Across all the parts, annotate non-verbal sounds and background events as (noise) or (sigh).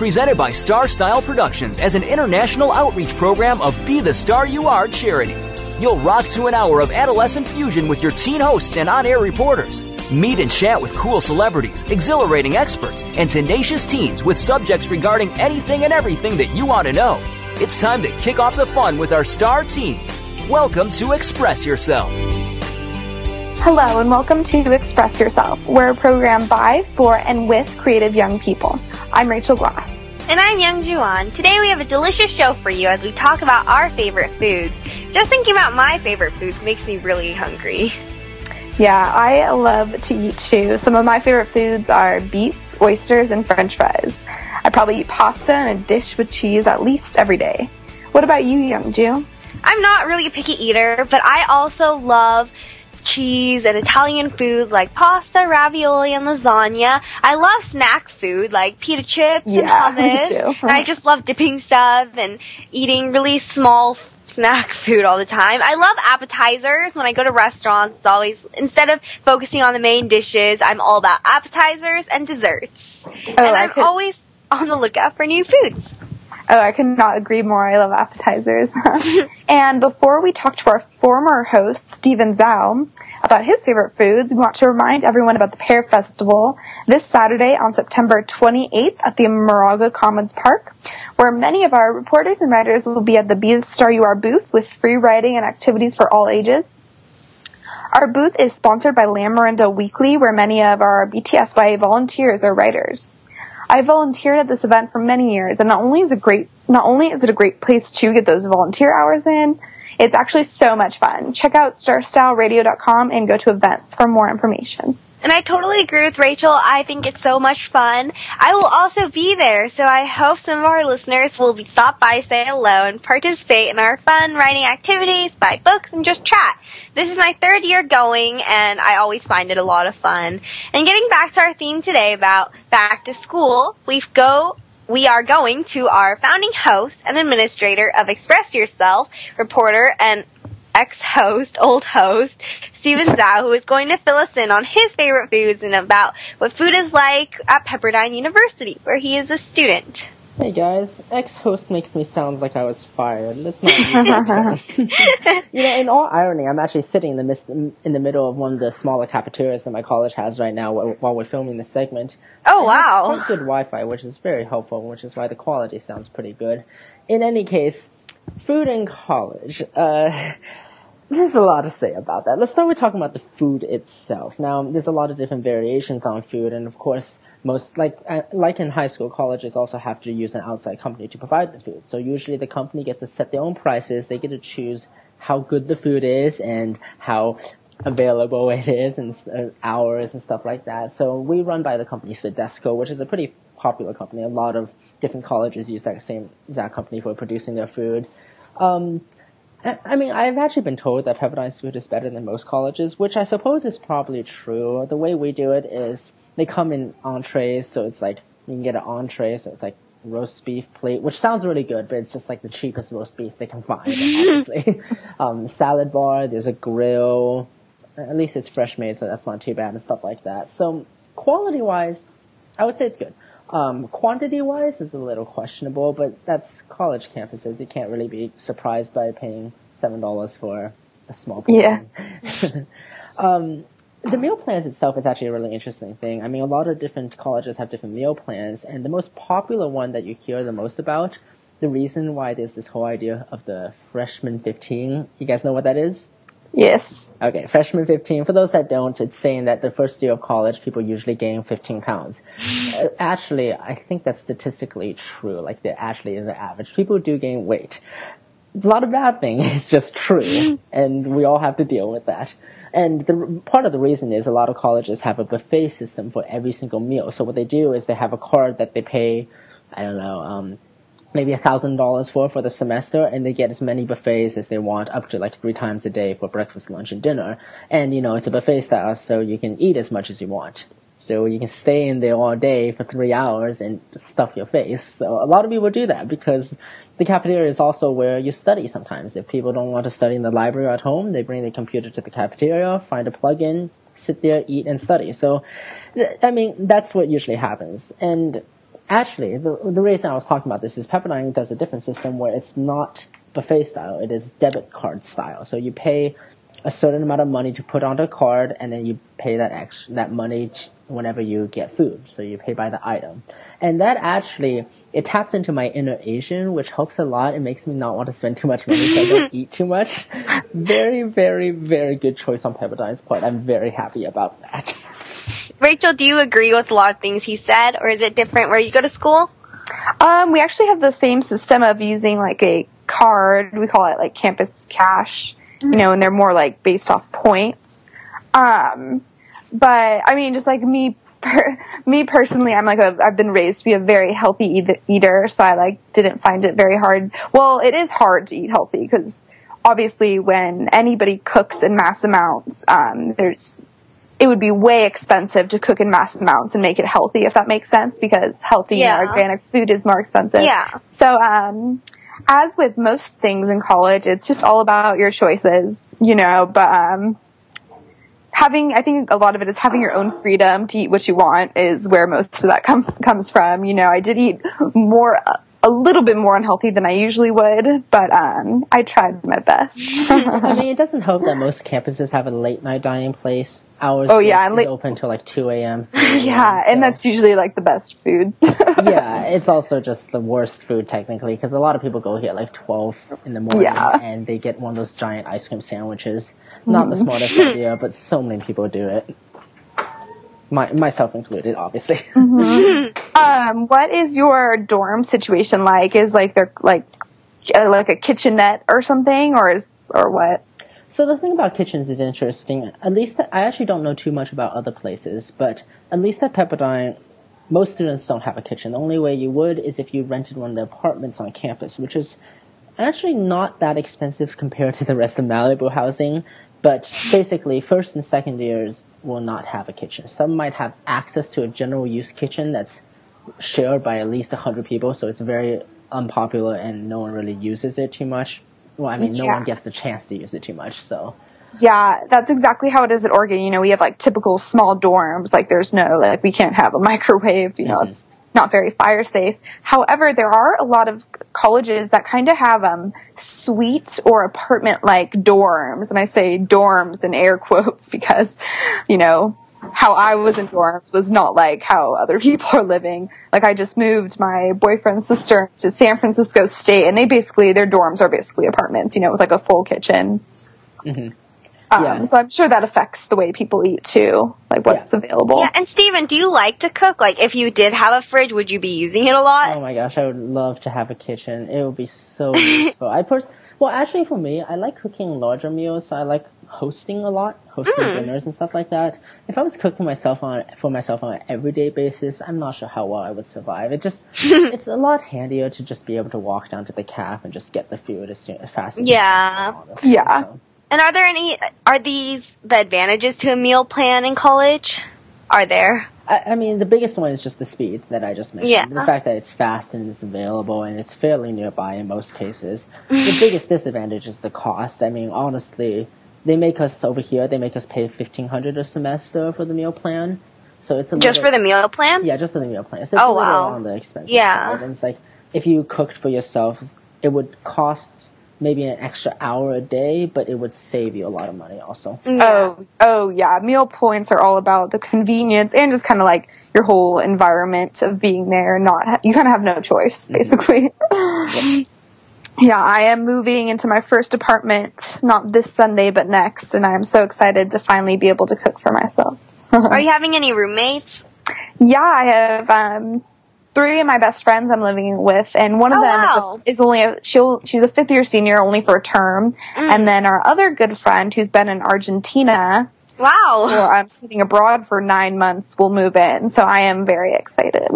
Presented by Star Style Productions as an international outreach program of Be the Star You Are charity. You'll rock to an hour of adolescent fusion with your teen hosts and on air reporters. Meet and chat with cool celebrities, exhilarating experts, and tenacious teens with subjects regarding anything and everything that you want to know. It's time to kick off the fun with our star teens. Welcome to Express Yourself. Hello, and welcome to Express Yourself. We're a program by, for, and with creative young people. I'm Rachel Glass. And I'm Youngju On. Today we have a delicious show for you as we talk about our favorite foods. Just thinking about my favorite foods makes me really hungry. Yeah, I love to eat too. Some of my favorite foods are beets, oysters, and french fries. I probably eat pasta and a dish with cheese at least every day. What about you, Youngju? I'm not really a picky eater, but I also love cheese and Italian food like pasta, ravioli, and lasagna. I love snack food like pita chips Yeah, and (laughs) me hummus. too. and I just love dipping stuff and eating really small snack food all the time. I love appetizers. When I go to restaurants, it's always instead of focusing on the main dishes, I'm all about appetizers and desserts. Oh, and Oh, I I'm could- always on the lookout for new foods. Oh, I could not agree more. I love appetizers. (laughs) and before we talk to our former host, Steven Zhao, about his favorite foods, we want to remind everyone about the Pear Festival this Saturday on September 28th at the Moraga Commons Park, where many of our reporters and writers will be at the Be the Star You Are booth with free writing and activities for all ages. Our booth is sponsored by Lamorinda Weekly, where many of our BTSYA volunteers are writers. I volunteered at this event for many years, and not only is it great, not only is it a great place to get those volunteer hours in, it's actually so much fun. Check out starstyleradio.com and go to events for more information. And I totally agree with Rachel. I think it's so much fun. I will also be there, so I hope some of our listeners will be stop by, say hello, and participate in our fun writing activities, buy books, and just chat. This is my third year going, and I always find it a lot of fun. And getting back to our theme today about back to school, we go we are going to our founding host and administrator of Express Yourself, reporter and ex-host, old host, Steven Zhao, who is going to fill us in on his favorite foods and about what food is like at Pepperdine University, where he is a student. Hey guys, ex-host makes me sound like I was fired. Let's not use that (laughs) term. you know, in all irony, I'm actually sitting in the mis- in the middle of one of the smaller cafeterias that my college has right now while we're filming this segment. Oh And wow. quite good Wi-Fi, which is very helpful, which is why the quality sounds pretty good. In any case, food in college. Uh, there's a lot to say about that. Let's start with talking about the food itself. Now, there's a lot of different variations on food, and of course, most like uh, like in high school, colleges also have to use an outside company to provide the food. So usually, the company gets to set their own prices. They get to choose how good the food is and how available it is and uh, hours and stuff like that. So we run by the company Sodexo, which is a pretty popular company. A lot of different colleges use that same exact company for producing their food. Um, I mean, I've actually been told that Pepperdine's food is better than most colleges, which I suppose is probably true. The way we do it is they come in entrees, so it's like you can get an entree, so it's like roast beef plate, which sounds really good, but it's just like the cheapest roast beef they can find, (laughs) obviously. um, salad bar, there's a grill. At least it's fresh made, so that's not too bad and stuff like that. So quality wise, I would say it's good. Um, quantity wise is a little questionable, but that's college campuses. You can't really be surprised by paying seven dollars for a small Yeah. (laughs) um, the meal plans itself is actually a really interesting thing. I mean, a lot of different colleges have different meal plans, and the most popular one that you hear the most about, the reason why there's this whole idea of the freshman 15, you guys know what that is? Yes. Okay, freshman 15. For those that don't, it's saying that the first year of college, people usually gain 15 pounds. Actually, I think that's statistically true. Like, there actually is an average. People do gain weight. It's not a bad thing. (laughs) It's just true. (laughs) and we all have to deal with that. And the part of the reason is a lot of colleges have a buffet system for every single meal. So what they do is they have a card that they pay, I don't know, um, maybe a thousand dollars for for the semester and they get as many buffets as they want up to like three times a day for breakfast lunch and dinner and you know it's a buffet style so you can eat as much as you want so you can stay in there all day for three hours and stuff your face. So a lot of people do that because the cafeteria is also where you study sometimes. If people don't want to study in the library or at home they bring the computer to the cafeteria find a plug-in sit there eat and study. So i mean that's what usually happens. And actually, the, the reason I was talking about this is Pepperdine does a different system where it's not buffet style, it is debit card style. So you pay a certain amount of money to put on a card, and then you pay that extra, that money whenever you get food. So you pay by the item, and that actually it taps into my inner Asian, which helps a lot. It makes me not want to spend too much money so I don't (laughs) eat too much. Very, very, very good choice on Pepperdine's part. I'm very happy about that. Rachel, do you agree with a lot of things he said, or is it different where you go to school? Um, we actually have the same system of using like a card. We call it like campus cash, you know, and they're more like based off points. Um, but I mean, just like me, per- (laughs) me personally, I'm like a, I've been raised to be a very healthy eat- eater, so I like didn't find it very hard. Well, it is hard to eat healthy because obviously when anybody cooks in mass amounts, um, there's it would be way expensive to cook in mass amounts and make it healthy, if that makes sense, because healthy Yeah. organic food is more expensive. Yeah. So, um, as with most things in college, it's just all about your choices, you know, but, um, having, I think a lot of it is having your own freedom to eat what you want is where most of that com- comes from. You know, I did eat more, a little bit more unhealthy than I usually would, but, um, I tried my best. (laughs) I mean, it doesn't help that most campuses have a late night dining place. Hours Oh, yeah, and late- open till like 2 a.m. 3 yeah, and that's usually like the best food. (laughs) yeah, it's also just the worst food technically because a lot of people go here like 12 in the morning Yeah. and they get one of those giant ice cream sandwiches. Not Mm-hmm. the smartest idea, but so many people do it. My, myself included, obviously. (laughs) Mm-hmm. Um, what is your dorm situation like? Is like there like uh, like a kitchenette or something, or is or what? So the thing about kitchens is interesting. At least that, I actually don't know too much about other places, but at least at Pepperdine, most students don't have a kitchen. The only way you would is if you rented one of the apartments on campus, which is actually not that expensive compared to the rest of Malibu housing. But basically, first and second years will not have a kitchen. Some might have access to a general use kitchen that's shared by at least 100 people, so it's very unpopular and no one really uses it too much. Well, I mean, no Yeah. one gets the chance to use it too much, so. Yeah, that's exactly how it is at Oregon. You know, we have like typical small dorms. Like there's no like we can't have a microwave. You know, Mhm. it's not very fire safe. However, there are a lot of colleges that kind of have um suite or apartment like dorms, and I say dorms in air (laughs) quotes because you know how I was in dorms was not like how other (laughs) people are living. Like I just moved my boyfriend's sister to San Francisco State, and they basically their dorms are basically apartments. You know, with like a full kitchen. Mhm. Um, Yeah. So I'm sure that affects the way people eat too, like what's available. Yeah, and Steven, do you like to cook? Like, if you did have a fridge, would you be using it a lot? Oh my gosh, I would love to have a kitchen. It would be so (laughs) useful. I pers- well, actually, for me, I like cooking larger meals, so I like hosting a lot, hosting dinners and stuff like that. If I was cooking myself on for myself on an everyday basis, I'm not sure how well I would survive. It just (laughs) it's a lot handier to just be able to walk down to the caf and just get the food as soon as fast as Yeah. possible, honestly, Yeah. so. And are there any, are these the advantages to a meal plan in college? Are there? I, I mean, the biggest one is just the speed that I just mentioned. Yeah. The fact that it's fast and it's available and it's fairly nearby in most cases. the (laughs) biggest disadvantage is the cost. I mean, honestly, they make us over here. They make us pay fifteen hundred a semester for the meal plan. So it's a Just little, for the meal plan? yeah, just for the meal plan. So it's Oh, a little wow. on the expensive Yeah. side. And it's like if you cooked for yourself, it would cost maybe an extra hour a day, but it would save you a lot of money also. Oh, oh yeah. Meal points are all about the convenience and just kind of like your whole environment of being there. Not you kind of have no choice, basically. (laughs) (laughs) yeah, I am moving into my first apartment not this Sunday but next, and I'm so excited to finally be able to cook for myself. (laughs) Are you having any roommates? Yeah, I have um, three of my best friends I'm living with, and one of Oh, them wow. is, a, is only a she'll she's a fifth year senior only for a term, Mm. and then our other good friend who's been in Argentina Wow. or I'm studying abroad for nine months We'll move in, so I am very excited. (laughs)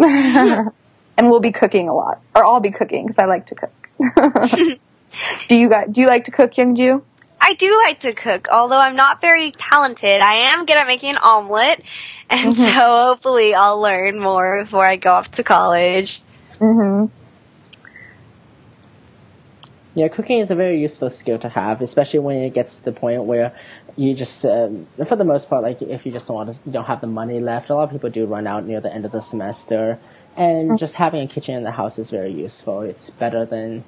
and we'll be cooking a lot, or I'll be cooking because I like to cook. (laughs) (laughs) do you guys? Do you like to cook, Youngju? I do like to cook, although I'm not very talented. I am good at making an omelet, and Mm-hmm. so hopefully I'll learn more before I go off to college. Mm-hmm. Yeah, cooking is a very useful skill to have, especially when it gets to the point where you just, um, for the most part, like if you just don't want to, you don't have the money left. A lot of people do run out near the end of the semester, and just having a kitchen in the house is very useful. It's better than.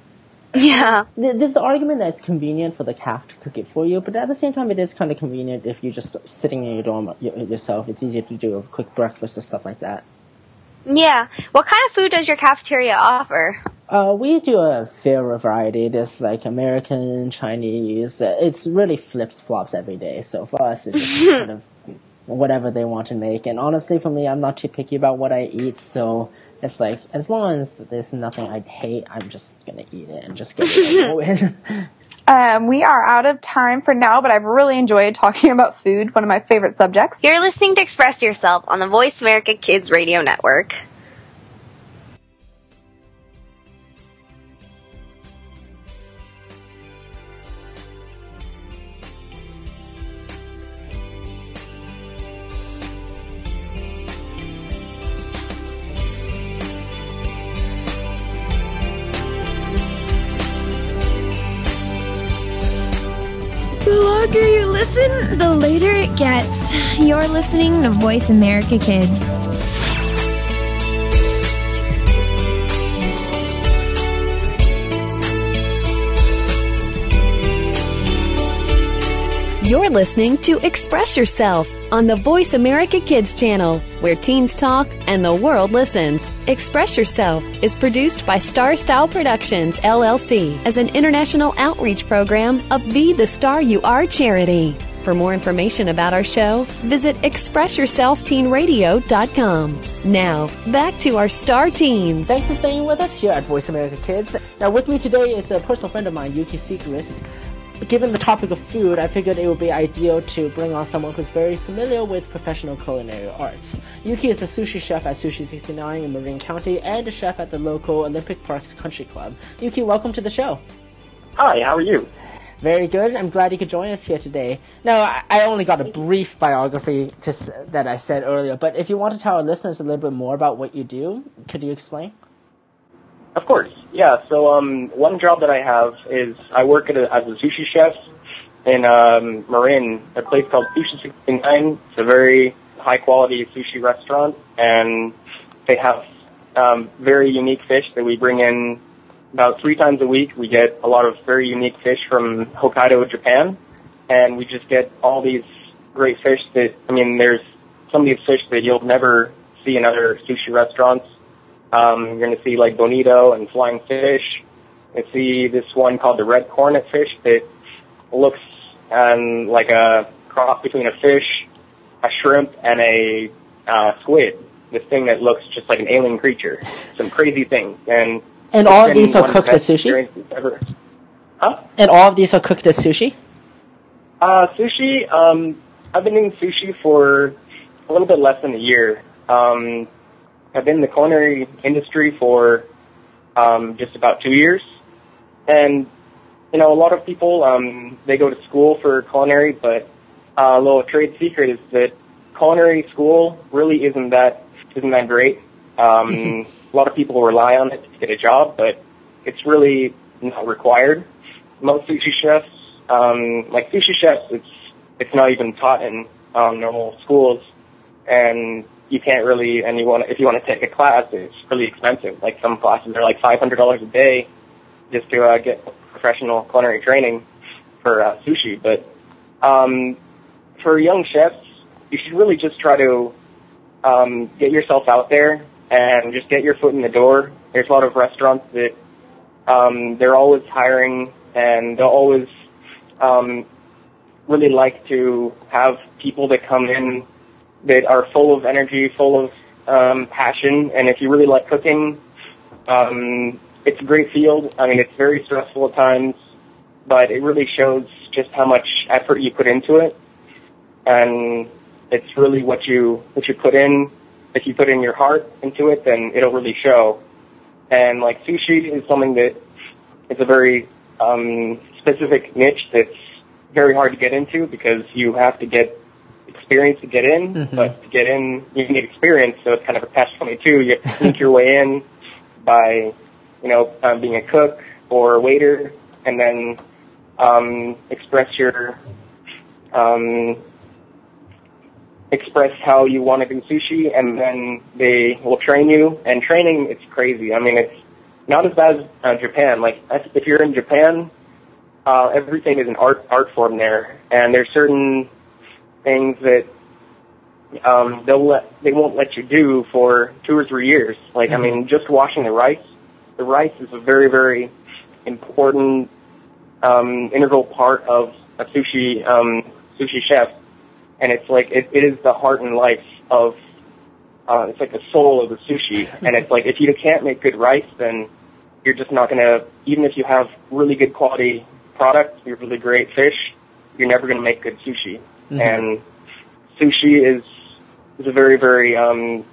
Yeah. th- There's the argument that it's convenient for the caf to cook it for you, but at the same time, it is kind of convenient if you're just sitting in your dorm yourself. It's easier to do a quick breakfast or stuff like that. Yeah. What kind of food does your cafeteria offer? Uh, we do a fair variety. There's like American, Chinese. It's really flips flops every day. So for us, it's just (laughs) kind of whatever they want to make. And honestly, for me, I'm not too picky about what I eat. So it's like as long as there's nothing I hate, I'm just gonna eat it and just get it over (laughs) with. Um, we are out of time for now, but I've really enjoyed talking about food, one of my favorite subjects. You're listening to Express Yourself on the Voice America Kids Radio Network. Listen, the later it gets. You're listening to Voice America Kids. You're listening to Express Yourself on the Voice America Kids channel, where teens talk and the world listens. Express Yourself is produced by Star Style Productions, LLC, as an international outreach program of Be the Star You Are charity. For more information about our show, visit ExpressYourselfTeenRadio.com. Now, back to our star teens. Thanks for staying with us here at Voice America Kids. Now, with me today is a personal friend of mine, Yuki Segrist. Given the topic of food, I figured it would be ideal to bring on someone who's very familiar with professional culinary arts. Yuki is a sushi chef at Sushi 69 in Marin County and a chef at the local Olympic Parks Country Club. Yuki, welcome to the show. Hi, how are you? Very good. I'm glad you could join us here today. Now, I- only got a brief biography just that I said earlier, but if you want to tell our listeners a little bit more about what you do, could you explain? Of course. Yeah, so um, one job that I have is I work at a, as a sushi chef in um, Marin, a place called Sushi 69. It's a very high quality sushi restaurant, and they have um, very unique fish that we bring in about three times a week. We get a lot of very unique fish from Hokkaido, Japan, and we just get all these great fish that, I mean, there's some of these fish that you'll never see in other sushi restaurants. Um, you're going to see like bonito and flying fish. You see this one called the red cornet fish that looks um, like a cross between a fish, a shrimp, and a uh, squid. This thing that looks just like an alien creature. Some crazy thing. And And all of these are one of the cooked as sushi? Ever. Huh? And all of these are cooked as sushi? Uh, sushi, um, I've been doing sushi for a little bit less than a year. Um, I've been in the culinary industry for um, just about two years. And, you know, a lot of people, um, they go to school for culinary, but uh, a little trade secret is that culinary school really isn't that, isn't that great. Um, (laughs) a lot of people rely on it to get a job, but it's really not required. Most sushi chefs, um, like sushi chefs, it's it's not even taught in um, normal schools, and you can't really. And you want if you want to take a class, it's really expensive. Like some classes are like five hundred dollars a day just to uh, get professional culinary training for uh, sushi. But um, for young chefs, you should really just try to um, get yourself out there and just get your foot in the door. There's a lot of restaurants that um, they're always hiring and they'll always um, really like to have people that come in that are full of energy, full of um, passion. And if you really like cooking, um, it's a great field. I mean, it's very stressful at times, but it really shows just how much effort you put into it. And it's really what you what you put in. If you put in your heart into it, then it'll really show. And like sushi is something that is a very um, specific niche that's very hard to get into because you have to get experience to get in, Mhm. but to get in, you need experience, so it's kind of a catch twenty two. You have (laughs) to sneak your way in by, you know, um, being a cook or a waiter, and then um, express your um, express how you want to do sushi, and then they will train you. And training, it's crazy. I mean, it's not as bad as uh, Japan. Like if if you're in Japan, uh, everything is an art art form there, and there's certain things that um, they'll let they won't let you do for two or three years. Like I mean, just washing the rice. The rice is a very very important um, integral part of a sushi um, sushi chef, and it's like it, it is the heart and life of. Uh, it's like the soul of the sushi, (laughs) and it's like if you can't make good rice, then you're just not gonna. Even if you have really good quality products, you're really great fish, you're never gonna make good sushi. Mhm. And sushi is is a very very um,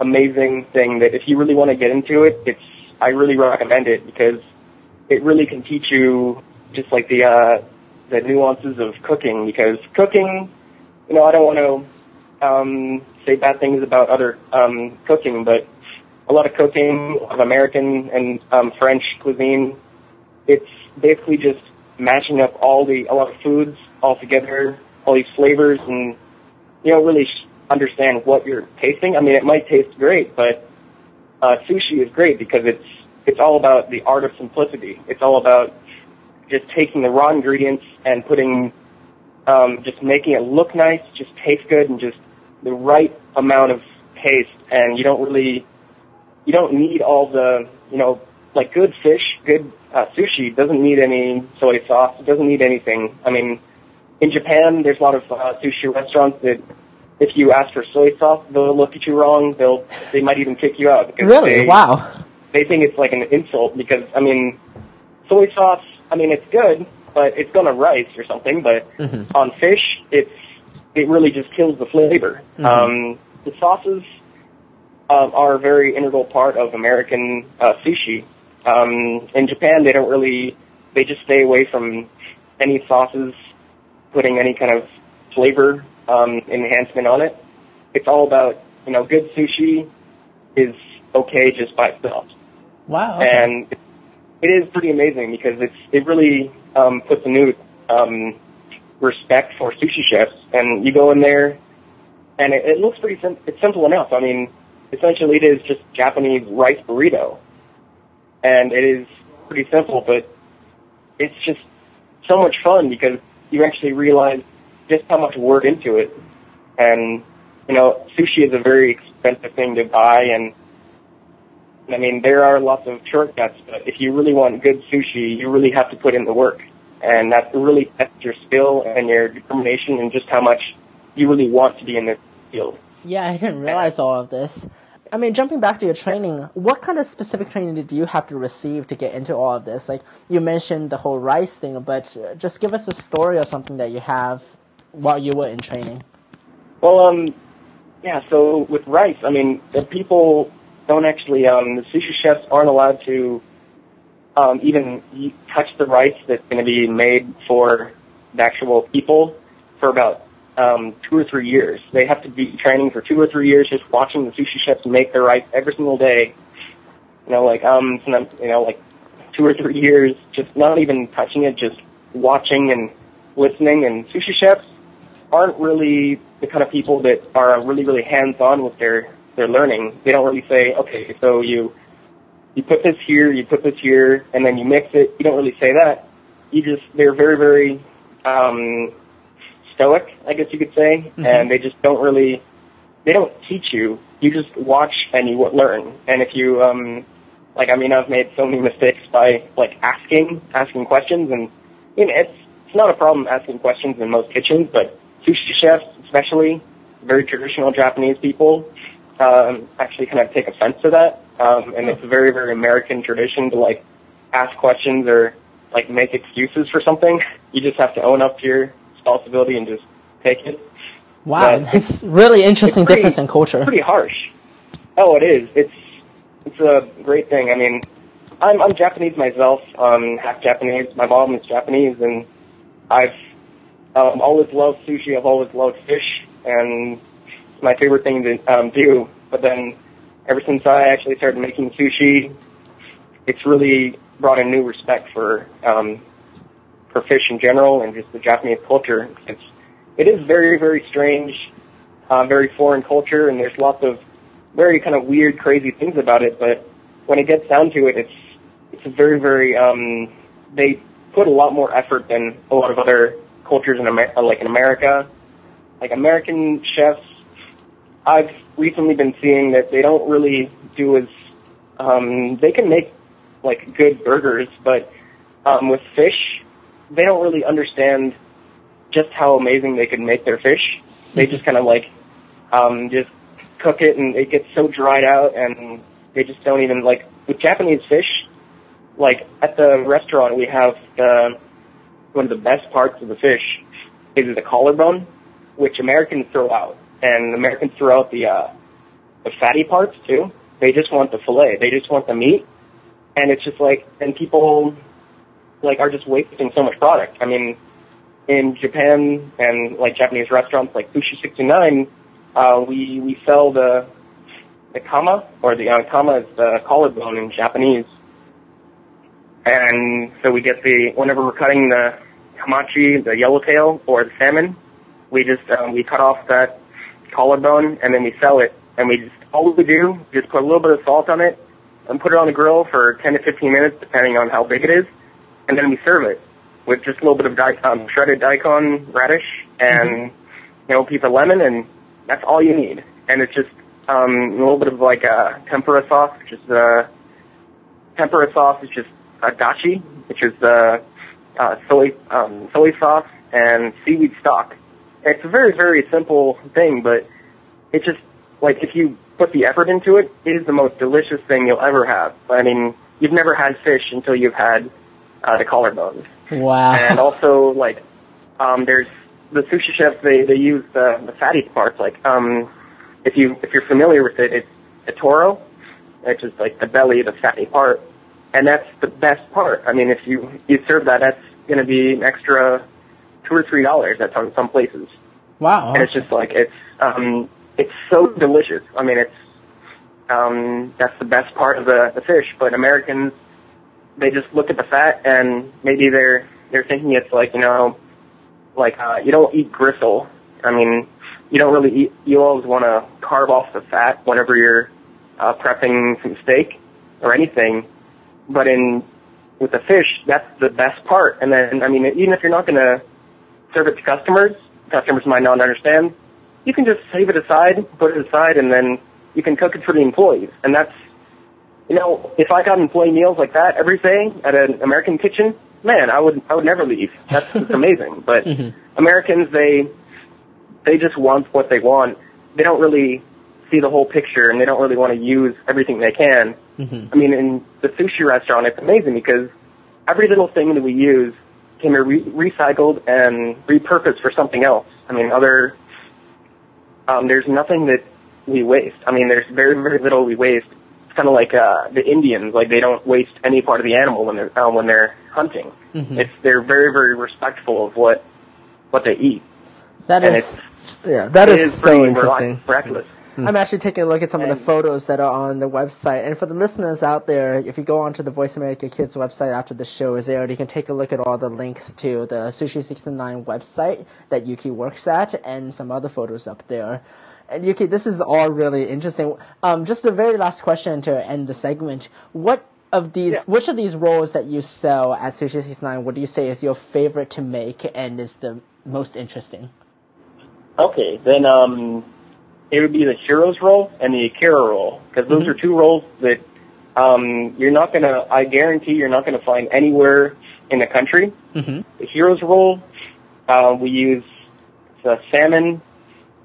amazing thing that if you really want to get into it, it's I really recommend it because it really can teach you just like the uh, the nuances of cooking because cooking, you know, I don't want to um, say bad things about other um, cooking, but a lot of cooking of American and um, French cuisine, it's basically just matching up all the a lot of foods all together, all these flavors, and you don't really understand what you're tasting. I mean, it might taste great, but uh, sushi is great because it's it's all about the art of simplicity. It's all about just taking the raw ingredients and putting, um, just making it look nice, just taste good, and just the right amount of taste. And you don't really, you don't need all the, you know, like good fish, good uh, sushi doesn't need any soy sauce. It doesn't need anything. I mean, in Japan, there's a lot of uh, sushi restaurants that if you ask for soy sauce, they'll look at you wrong. They'll they might even kick you out because Really? they, Wow. they think it's like an insult because I mean, soy sauce. I mean, it's good, but it's gonna rice or something. But Mhm. on fish, it's it really just kills the flavor. Mhm. Um, the sauces um, are a very integral part of American uh, sushi. Um, in Japan, they don't really they just stay away from any sauces putting any kind of flavor um, enhancement on it. It's all about you know good sushi is okay just by itself Wow. okay. and it- it is pretty amazing because it's it really um, puts a new um, respect for sushi chefs. And you go in there, and it, it looks pretty sim- it's simple enough. I mean, essentially, it is just Japanese rice burrito, and it is pretty simple, but it's just so much fun because you actually realize just how much work into it. And you know, sushi is a very expensive thing to buy, and I mean, there are lots of shortcuts, but if you really want good sushi, you really have to put in the work. And that really tests your skill and your determination and just how much you really want to be in this field. Yeah, I didn't realize all of this. I mean, jumping back to your training, what kind of specific training did you have to receive to get into all of this? Like, you mentioned the whole rice thing, but uh, just give us a story or something that you have while you were in training. Well, um, yeah, so with rice, I mean, the people don't actually, um, the sushi chefs aren't allowed to um, even touch the rice that's going to be made for the actual people for about um, two or three years. They have to be training for two or three years, just watching the sushi chefs make their rice every single day. You know, like um, you know, like two or three years, just not even touching it, just watching and listening. And sushi chefs aren't really the kind of people that are really, really hands-on with their their learning. They don't really say, okay, so you you put this here, you put this here, and then you mix it. You don't really say that. You just they're very, very um, stoic, I guess you could say, and they just don't really they don't teach you. You just watch and you learn. And if you um, like, I mean, I've made so many mistakes by like asking asking questions, and you know, it's it's not a problem asking questions in most kitchens, but sushi chefs, especially very traditional Japanese people, um, actually kind of take offense to that. Um, and it's a very, very American tradition to like ask questions or like make excuses for something. You just have to own up to your responsibility and just take it. Wow, But (laughs) that's really interesting it's pretty- difference in culture. Pretty harsh. Oh, it is. It's it's a great thing. I mean, I'm I'm Japanese myself, um, half Japanese. My mom is Japanese, and I've um, always loved sushi. I've always loved fish, and it's my favorite thing to um, do. But then, ever since I actually started making sushi, it's really brought a new respect for um, for fish in general and just the Japanese culture. It's it is very very strange, uh, very foreign culture, and there's lots of very kind of weird, crazy things about it. But when it gets down to it, it's it's very very um, they put a lot more effort than a lot of other cultures in America, like in America. Like American chefs, I've recently been seeing that they don't really do as um, they can make like good burgers, but um, with fish, they don't really understand just how amazing they can make their fish. They just kind of like um, just cook it, and it gets so dried out, and they just don't even like with Japanese fish. Like at the restaurant, we have the one of the best parts of the fish is the collarbone, which Americans throw out, and Americans throw out the uh, the fatty parts too. They just want the fillet. They just want the meat, and it's just like, and people like are just wasting so much product. I mean, in Japan and like Japanese restaurants like Sushi 69, uh, we we sell the the kama or the uh, kama is the collarbone in Japanese, and so we get the whenever we're cutting the hamachi, the yellowtail or the salmon, we just um, we cut off that collarbone and then we sell it, and we just all we do just put a little bit of salt on it and put it on the grill for 10 to 15 minutes depending on how big it is, and then we serve it with just a little bit of di- um, shredded daikon radish and you know a piece of lemon, and that's all you need. And it's just um, a little bit of like a tempura sauce, which is uh, tempura sauce is just uh, dashi, which is uh, uh, soy um, soy sauce and seaweed stock. It's a very very simple thing, but it just like if you put the effort into it, it is the most delicious thing you'll ever have. I mean, you've never had fish until you've had uh, the collarbones. Wow. And also, like, um, there's the sushi chefs. They they use the the fatty parts. Like, um, if you if you're familiar with it, it's the toro, which is like the belly, the fatty part, and that's the best part. I mean, if you you serve that, that's going to be an extra two or three dollars at some some places. wow. And it's just like it's um it's so delicious. I mean, it's um that's the best part of the the fish. But Americans, they just look at the fat and maybe they're they're thinking it's like you know, like uh, you don't eat gristle. I mean, you don't really eat. You always want to carve off the fat whenever you're uh, prepping some steak or anything. But in with the fish, that's the best part. And then, I mean, even if you're not going to serve it to customers, customers might not understand. You can just save it aside, put it aside, and then you can cook it for the employees. And that's, you know, if I got employee meals like that every day at an American kitchen, man, I would I would never leave. That's it's (laughs) amazing. But Americans, they they just want what they want. They don't really see the whole picture, and they don't really want to use everything they can. I mean, in the sushi restaurant, it's amazing because every little thing that we use can be re- recycled and repurposed for something else. I mean, other um, there's nothing that we waste. I mean, there's very very little we waste. It's kind of like uh, the Indians, like they don't waste any part of the animal when they're uh, when they're hunting. It's they're very very respectful of what what they eat. That and is, yeah, that It is, is so interesting. miraculous. I'm actually taking a look at some of the photos that are on the website. And for the listeners out there, if you go onto the Voice America Kids website after the show is aired, you can take a look at all the links to the Sushi 69 website that Yuki works at and some other photos up there. And Yuki, this is all really interesting. Um, just the very last question to end the segment. What of these, Yeah. which of these rolls that you sell at Sushi 69 do you say is your favorite to make and is the most interesting? Okay, then um, it would be the heroes roll and the Akira roll because those Mhm. are two rolls that um, you're not gonna. I guarantee you're not gonna find anywhere in the country. Mm-hmm. The heroes roll, uh, we use the salmon,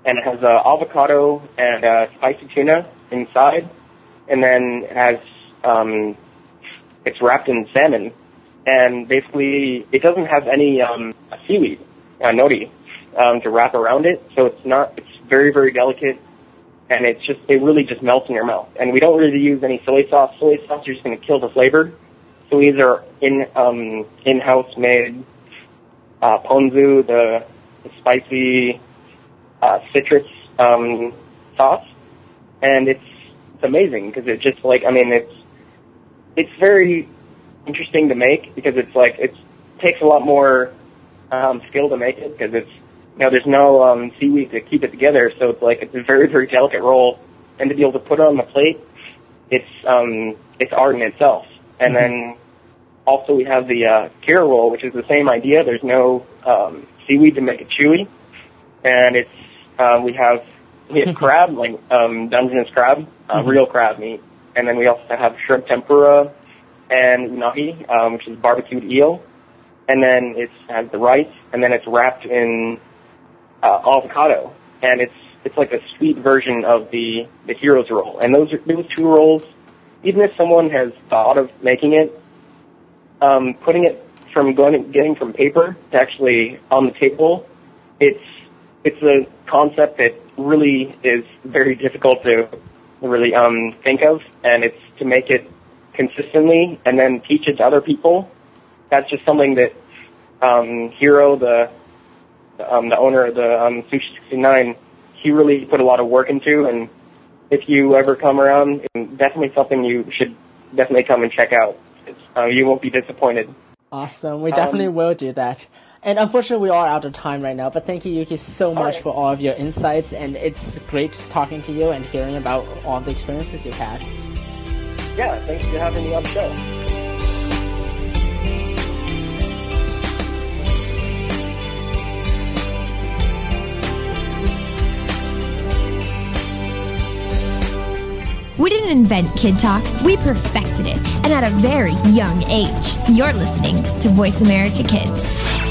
and it has uh, avocado and uh, spicy tuna inside, and then it has um, it's wrapped in salmon, and basically it doesn't have any um, seaweed, uh, nori, um, to wrap around it, so it's not. It's very very delicate, and it's just it really just melts in your mouth. And we don't really use any soy sauce. Soy sauce is just going to kill the flavor. So we use in um, in-house made uh, ponzu, the, the spicy uh, citrus um, sauce, and it's it's amazing because it just like I mean it's it's very interesting to make because it's like it takes a lot more um, skill to make it because it's you know there's no um, seaweed to keep it together, so it's like it's a very very delicate roll, and to be able to put it on the plate, it's um, it's art in itself. And then also we have the uh, Kira roll, which is the same idea. There's no um, seaweed to make it chewy, and it's uh, we have we have (laughs) crab like um, Dungeness crab, uh, real crab meat, and then we also have shrimp tempura and unagi, um, which is barbecued eel, and then it has the rice, and then it's wrapped in uh, avocado, and it's it's like a sweet version of the the heroes roll. And those are, those two rolls, even if someone has thought of making it, um, putting it from going getting from paper to actually on the table, it's it's a concept that really is very difficult to really um, think of, and it's to make it consistently and then teach it to other people. That's just something that um, Hero, the um, the owner of the um, Sushi 69, he really put a lot of work into. And if you ever come around, it's definitely something you should definitely come and check out. It's, uh, you won't be disappointed. Awesome. We definitely Um, will do that. And unfortunately, we are out of time right now. But thank you, Yuki, so much right. for all of your insights. And it's great talking to you and hearing about all the experiences you've had. Yeah, thanks for having me on the show. We didn't invent Kid Talk, we perfected it, and at a very young age. You're listening to Voice America Kids.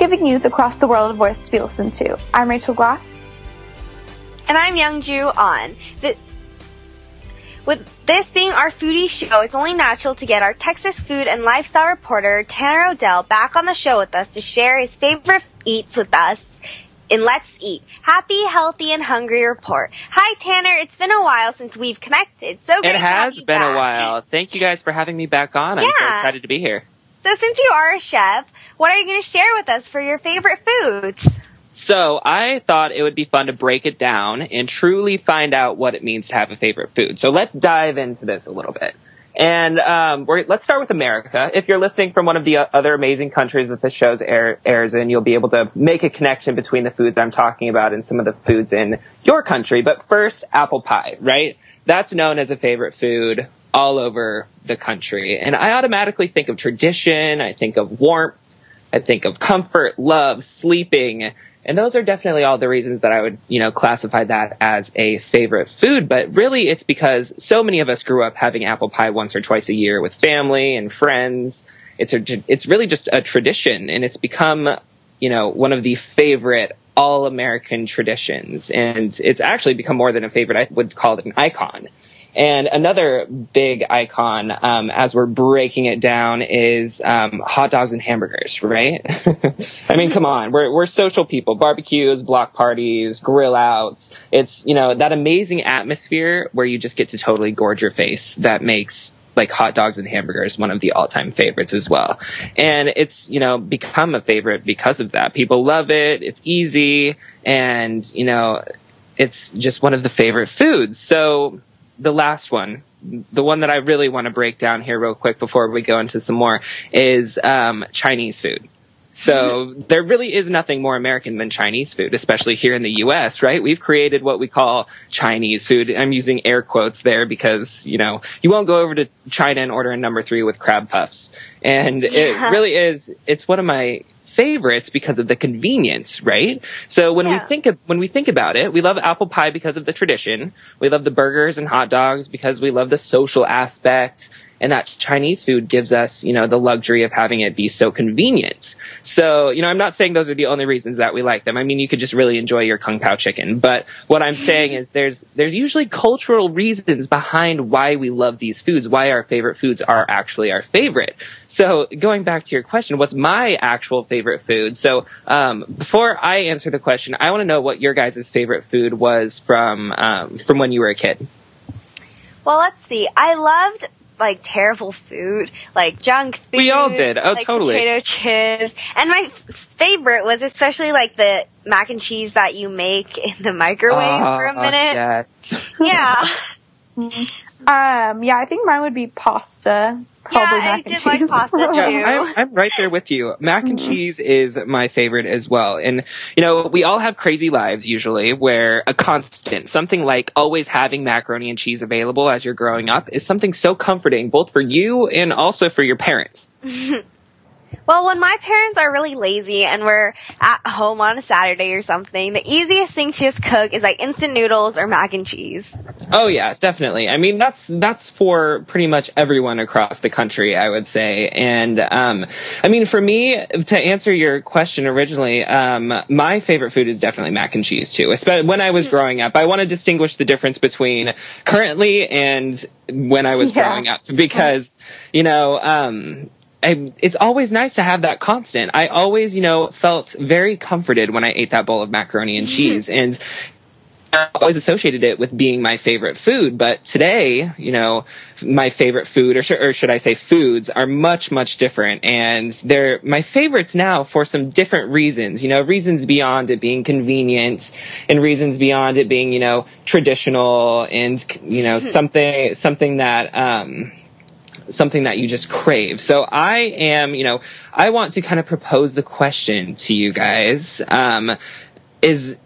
giving youth across the world a voice to be listened to. I'm Rachel Glass. And I'm Youngju On. The, with this being our foodie show, it's only natural to get our Texas food and lifestyle reporter Tanner Odell back on the show with us to share his favorite eats with us in Let's Eat. Happy, healthy, and hungry report. Hi Tanner, it's been a while since we've connected. So great It to have has you been a while. Thank you guys for having me back on. I'm so excited to be here. So since you are a chef, what are you going to share with us for your favorite foods? So I thought it would be fun to break it down and truly find out what it means to have a favorite food. So let's dive into this a little bit. And um, let's start with America. If you're listening from one of the other amazing countries that this show air, airs in, you'll be able to make a connection between the foods I'm talking about and some of the foods in your country. But first, apple pie, right? That's known as a favorite food all over the country. And I automatically think of tradition. I think of warmth. I think of comfort, love, sleeping. And those are definitely all the reasons that I would, you know, classify that as a favorite food. But really it's because so many of us grew up having apple pie once or twice a year with family and friends. It's a, it's really just a tradition and it's become, you know, one of the favorite all American traditions. And it's actually become more than a favorite. I would call it an icon. And another big icon, um, as we're breaking it down, is um, hot dogs and hamburgers, right? (laughs) I mean, come on, we're we're social people, barbecues, block parties, grill outs. It's you know that amazing atmosphere where you just get to totally gorge your face. That makes like hot dogs and hamburgers one of the all-time favorites as well. And it's you know become a favorite because of that. People love it. It's easy, and you know it's just one of the favorite foods. So the last one, the one that I really want to break down here real quick before we go into some more, is um, Chinese food. So there really is nothing more American than Chinese food, especially here in the U.S., right? We've created what we call Chinese food. I'm using air quotes there because, you know, you won't go over to China and order a number three with crab puffs. And Yeah. it (laughs) really is, it's one of my favorites because of the convenience, right? So when we think of, when we think about it, we love apple pie because of the tradition. We love the burgers and hot dogs because we love the social aspect. And that Chinese food gives us, you know, the luxury of having it be so convenient. So, you know, I'm not saying those are the only reasons that we like them. I mean, you could just really enjoy your kung pao chicken. But what I'm saying is there's, there's usually cultural reasons behind why we love these foods, why our favorite foods are actually our favorite. So going back to your question, what's my actual favorite food? So, um, before I answer the question, I want to know what your guys' favorite food was from, um, from when you were a kid. Well, let's see. I loved like terrible food, like junk food. We all did. Oh, like totally. Potato chips. And my favorite was especially like the mac and cheese that you make in the microwave ah, for a minute. yes. Yeah. (laughs) (laughs) Um, yeah, I think mine would be pasta. Probably Yeah, I mac and did like cheese. pasta, (laughs) too. Yeah, I'm, I'm right there with you. Mac and cheese is my favorite as well. And, you know, we all have crazy lives usually where a constant, something like always having macaroni and cheese available as you're growing up is something so comforting, both for you and also for your parents. (laughs) Well, when my parents are really lazy and we're at home on a Saturday or something, the easiest thing to just cook is like instant noodles or mac and cheese. Oh yeah, definitely. I mean, that's that's for pretty much everyone across the country, I would say. And um, I mean, for me, to answer your question originally, um, my favorite food is definitely mac and cheese too. Especially when I was growing up, I want to distinguish the difference between currently and when I was (laughs) Yeah. growing up because you know. Um, I, it's always nice to have that constant. I always, you know, felt very comforted when I ate that bowl of macaroni and cheese. and I always associated it with being my favorite food, but today, you know, my favorite food, or, sh- or should I say foods, are much, much different. And they're my favorites now for some different reasons, you know, reasons beyond it being convenient and reasons beyond it being, you know, traditional and, you know, something, something that, um, something that you just crave. So I am, you know, I want to kind of propose the question to you guys. Um, is,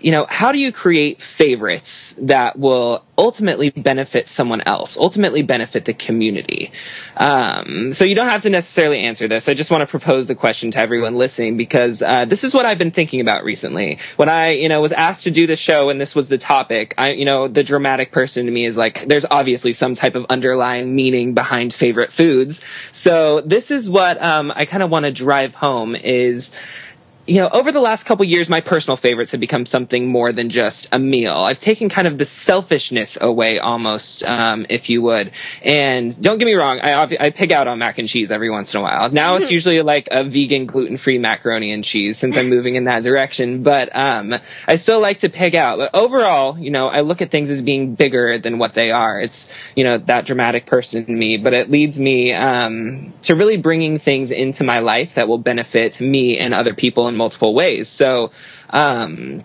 you know, how do you create favorites that will ultimately benefit someone else, ultimately benefit the community? Um, so you don't have to necessarily answer this. I just want to propose the question to everyone listening because uh, this is what I've been thinking about recently. When I, you know, was asked to do the show and this was the topic, I, you know, the dramatic person to me is like, there's obviously some type of underlying meaning behind favorite foods. So this is what um, I kind of want to drive home is you know, over the last couple years, my personal favorites have become something more than just a meal. I've taken kind of the selfishness away, almost, um, if you would. And don't get me wrong, I I pig out on mac and cheese every once in a while. Now it's usually like a vegan, gluten-free macaroni and cheese since I'm moving in that direction. But um, I still like to pig out. But overall, you know, I look at things as being bigger than what they are. It's you know that dramatic person in me, but it leads me um, to really bringing things into my life that will benefit me and other people in multiple ways. So, um,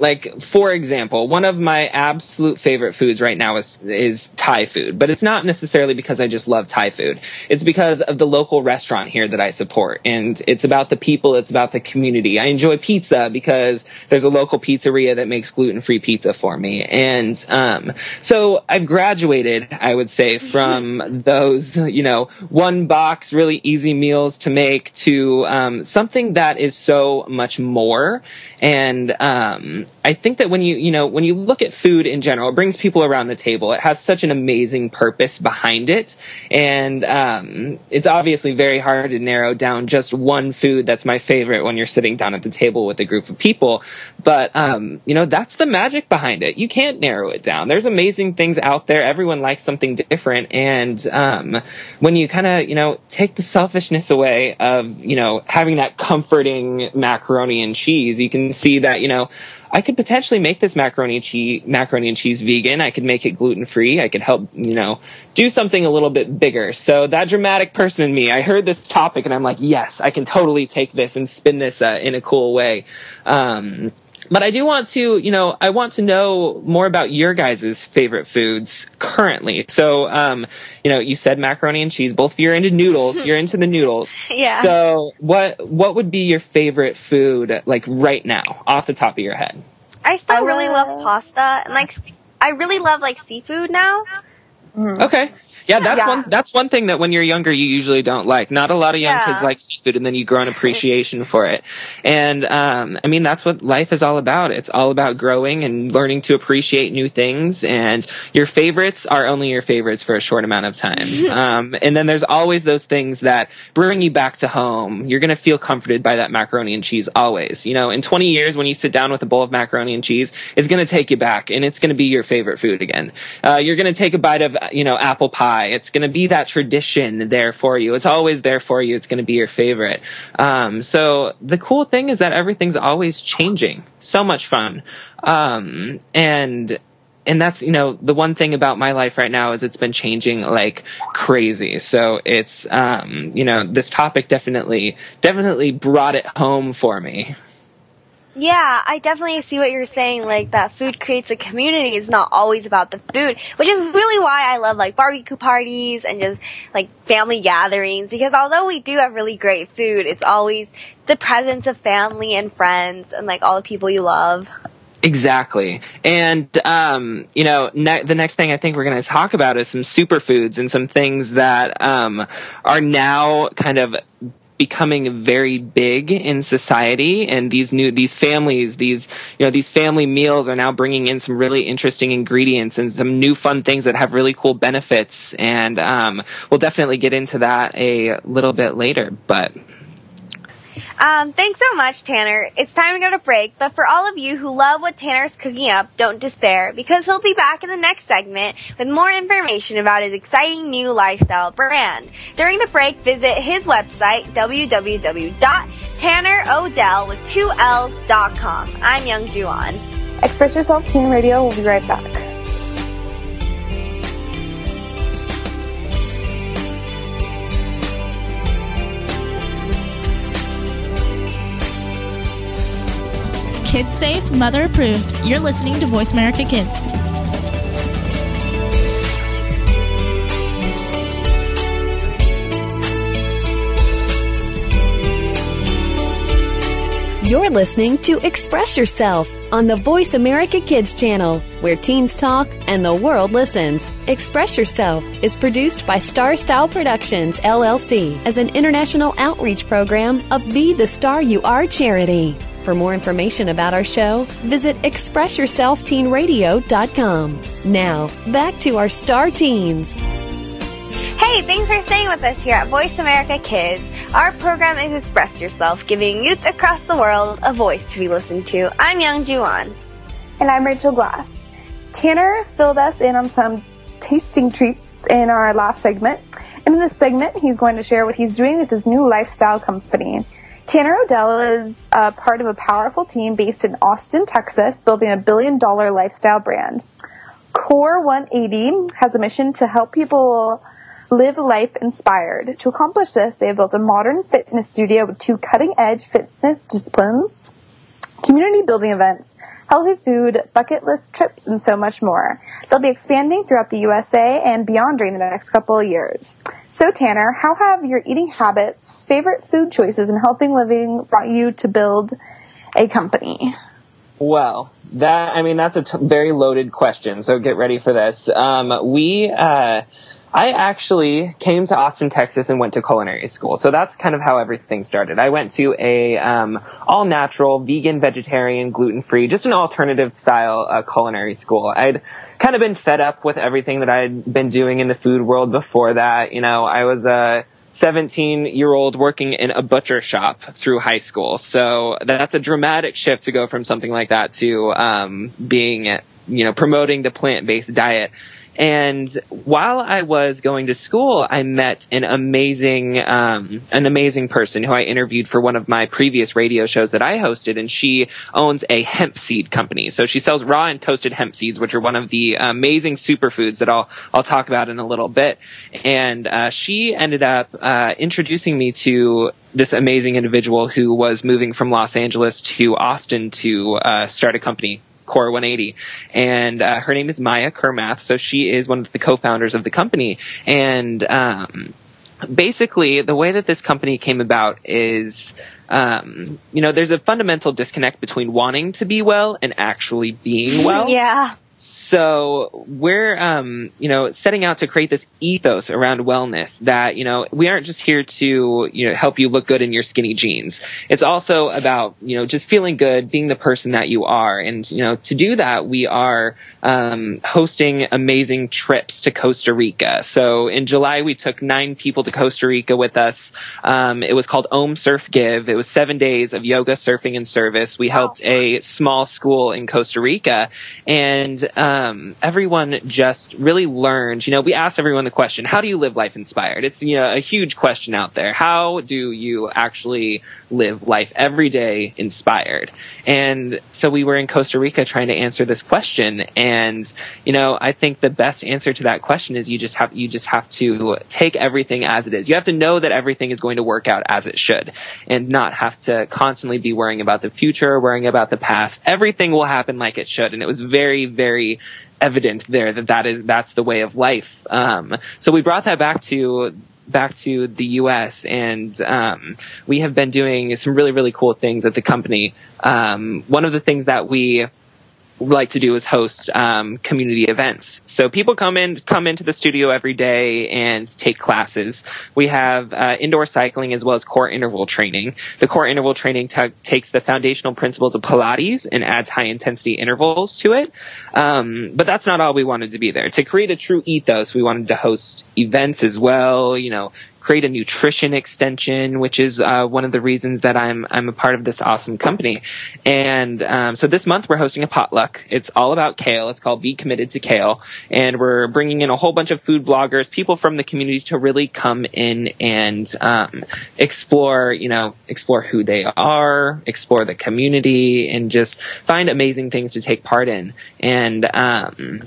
like for example, one of my absolute favorite foods right now is is Thai food, but it's not necessarily because I just love Thai food. It's because of the local restaurant here that I support, and it's about the people, it's about the community. I enjoy pizza because there's a local pizzeria that makes gluten free pizza for me, and um, so I've graduated, I would say, (laughs) from those you know one box really easy meals to make to um, something that is so much more, and um, I think that when you, you know, when you look at food in general, it brings people around the table. It has such an amazing purpose behind it. And, um, it's obviously very hard to narrow down just one food that's my favorite when you're sitting down at the table with a group of people. But, um, you know, that's the magic behind it. You can't narrow it down. There's amazing things out there. Everyone likes something different. And, um, when you kind of, you know, take the selfishness away of, you know, having that comforting macaroni and cheese, you can see that, you know, I could potentially make this macaroni and cheese, macaroni and cheese vegan. I could make it gluten free. I could help, you know, do something a little bit bigger. So that dramatic person in me, I heard this topic and I'm like, yes, I can totally take this and spin this uh, in a cool way. Um, but I do want to, you know, I want to know more about your guys' favorite foods currently. So, um, you know, you said macaroni and cheese. Both of you are into noodles. (laughs) You're into the noodles. Yeah. So, what what would be your favorite food like right now, off the top of your head? I still I really love- love pasta and like I really love like seafood now. Okay. Yeah, that's Yeah. one. That's one thing that when you're younger, you usually don't like. Not a lot of young Yeah. kids like seafood, and then you grow an appreciation for it. And um, I mean, that's what life is all about. It's all about growing and learning to appreciate new things. And your favorites are only your favorites for a short amount of time. (laughs) um, and then there's always those things that bring you back to home. You're gonna feel comforted by that macaroni and cheese always. You know, in 20 years, when you sit down with a bowl of macaroni and cheese, it's gonna take you back, and it's gonna be your favorite food again. Uh, you're gonna take a bite of you know apple pie. It's gonna be that tradition there for you. It's always there for you. It's gonna be your favorite. Um, so the cool thing is that everything's always changing. So much fun. Um, and and that's you know the one thing about my life right now is it's been changing like crazy so it's um you know this topic definitely definitely brought it home for me Yeah, I definitely see what you're saying. Like that food creates a community. It's not always about the food, which is really why I love like barbecue parties and just like family gatherings. Because although we do have really great food, it's always the presence of family and friends and like all the people you love. Exactly. And, um, you know, ne- the next thing I think we're going to talk about is some superfoods and some things that, um, are now kind of becoming very big in society and these new these families these you know these family meals are now bringing in some really interesting ingredients and some new fun things that have really cool benefits and um, we'll definitely get into that a little bit later but Um, thanks so much, Tanner. It's time to go to break, but for all of you who love what Tanner's cooking up, don't despair, because he'll be back in the next segment with more information about his exciting new lifestyle brand. During the break, visit his website, www.tannerodell with two L's. I'm Youngju On. Express Yourself Teen Radio will be right back. Kids safe, mother approved. You're listening to Voice America Kids. You're listening to Express Yourself on the Voice America Kids channel, where teens talk and the world listens. Express Yourself is produced by Star Style Productions, LLC, as an international outreach program of Be the Star You Are charity. For more information about our show, visit ExpressYourselfTeenRadio.com. Now, back to our star teens. Hey, thanks for staying with us here at Voice America Kids. Our program is Express Yourself, giving youth across the world a voice to be listened to. I'm Youngju On. And I'm Rachel Glass. Tanner filled us in on some tasting treats in our last segment. And in this segment, he's going to share what he's doing with his new lifestyle company. Tanner Odell is uh, part of a powerful team based in Austin, Texas, building a billion dollar lifestyle brand. Kor 180 has a mission to help people live life inspired. To accomplish this, they have built a modern fitness studio with two cutting edge fitness disciplines community building events, healthy food, bucket list trips, and so much more. They'll be expanding throughout the USA and beyond during the next couple of years. So, Tanner, how have your eating habits, favorite food choices, and healthy living brought you to build a company? Well, that I mean that's a t- very loaded question. So get ready for this. Um, we, uh, I actually came to Austin, Texas, and went to culinary school. So that's kind of how everything started. I went to a um, all natural, vegan, vegetarian, gluten free, just an alternative style uh, culinary school. I'd kind of been fed up with everything that I'd been doing in the food world before that. You know, I was a 17 year old working in a butcher shop through high school. So that's a dramatic shift to go from something like that to um, being, you know, promoting the plant based diet. And while I was going to school, I met an amazing, um, an amazing person who I interviewed for one of my previous radio shows that I hosted, and she owns a hemp seed company. So she sells raw and toasted hemp seeds, which are one of the amazing superfoods that I'll I'll talk about in a little bit. And uh, she ended up uh, introducing me to this amazing individual who was moving from Los Angeles to Austin to uh, start a company Kor 180. And uh, her name is Maya Kermath. So she is one of the co-founders of the company. And um, basically, the way that this company came about is. Um, you know, there's a fundamental disconnect between wanting to be well and actually being (laughs) well. yeah. So we're, um, you know, setting out to create this ethos around wellness that, you know, we aren't just here to, you know, help you look good in your skinny jeans. It's also about, you know, just feeling good, being the person that you are. And, you know, to do that, we are, um, hosting amazing trips to Costa Rica. So in July, we took nine people to Costa Rica with us. Um, it was called Om Surf Give. It was seven days of yoga, surfing, and service. We helped a small school in Costa Rica and, um, Um, everyone just really learned. You know, we asked everyone the question: How do you live life inspired? It's you know a huge question out there. How do you actually live life every day inspired? And so we were in Costa Rica trying to answer this question. And you know, I think the best answer to that question is you just have you just have to take everything as it is. You have to know that everything is going to work out as it should, and not have to constantly be worrying about the future, worrying about the past. Everything will happen like it should. And it was very, very evident there that that is that's the way of life. Um, so we brought that back to back to the U.S. and um, we have been doing some really really cool things at the company. Um, one of the things that we like to do is host um, community events. So people come in come into the studio every day and take classes. We have uh, indoor cycling as well as core interval training. The core interval training ta takes the foundational principles of Pilates and adds high intensity intervals to it. Um, but that's not all we wanted to be there. To create a true ethos, we wanted to host events as well. You know, create a nutrition extension, which is uh, one of the reasons that I'm I'm a part of this awesome company. And um, so this month we're hosting a potluck. It's all about kale. It's called Be Committed to Kale, and we're bringing in a whole bunch of food bloggers, people from the community to really come in and um, explore, you know, explore who they are, explore the community, and just find amazing things to take part in. And um,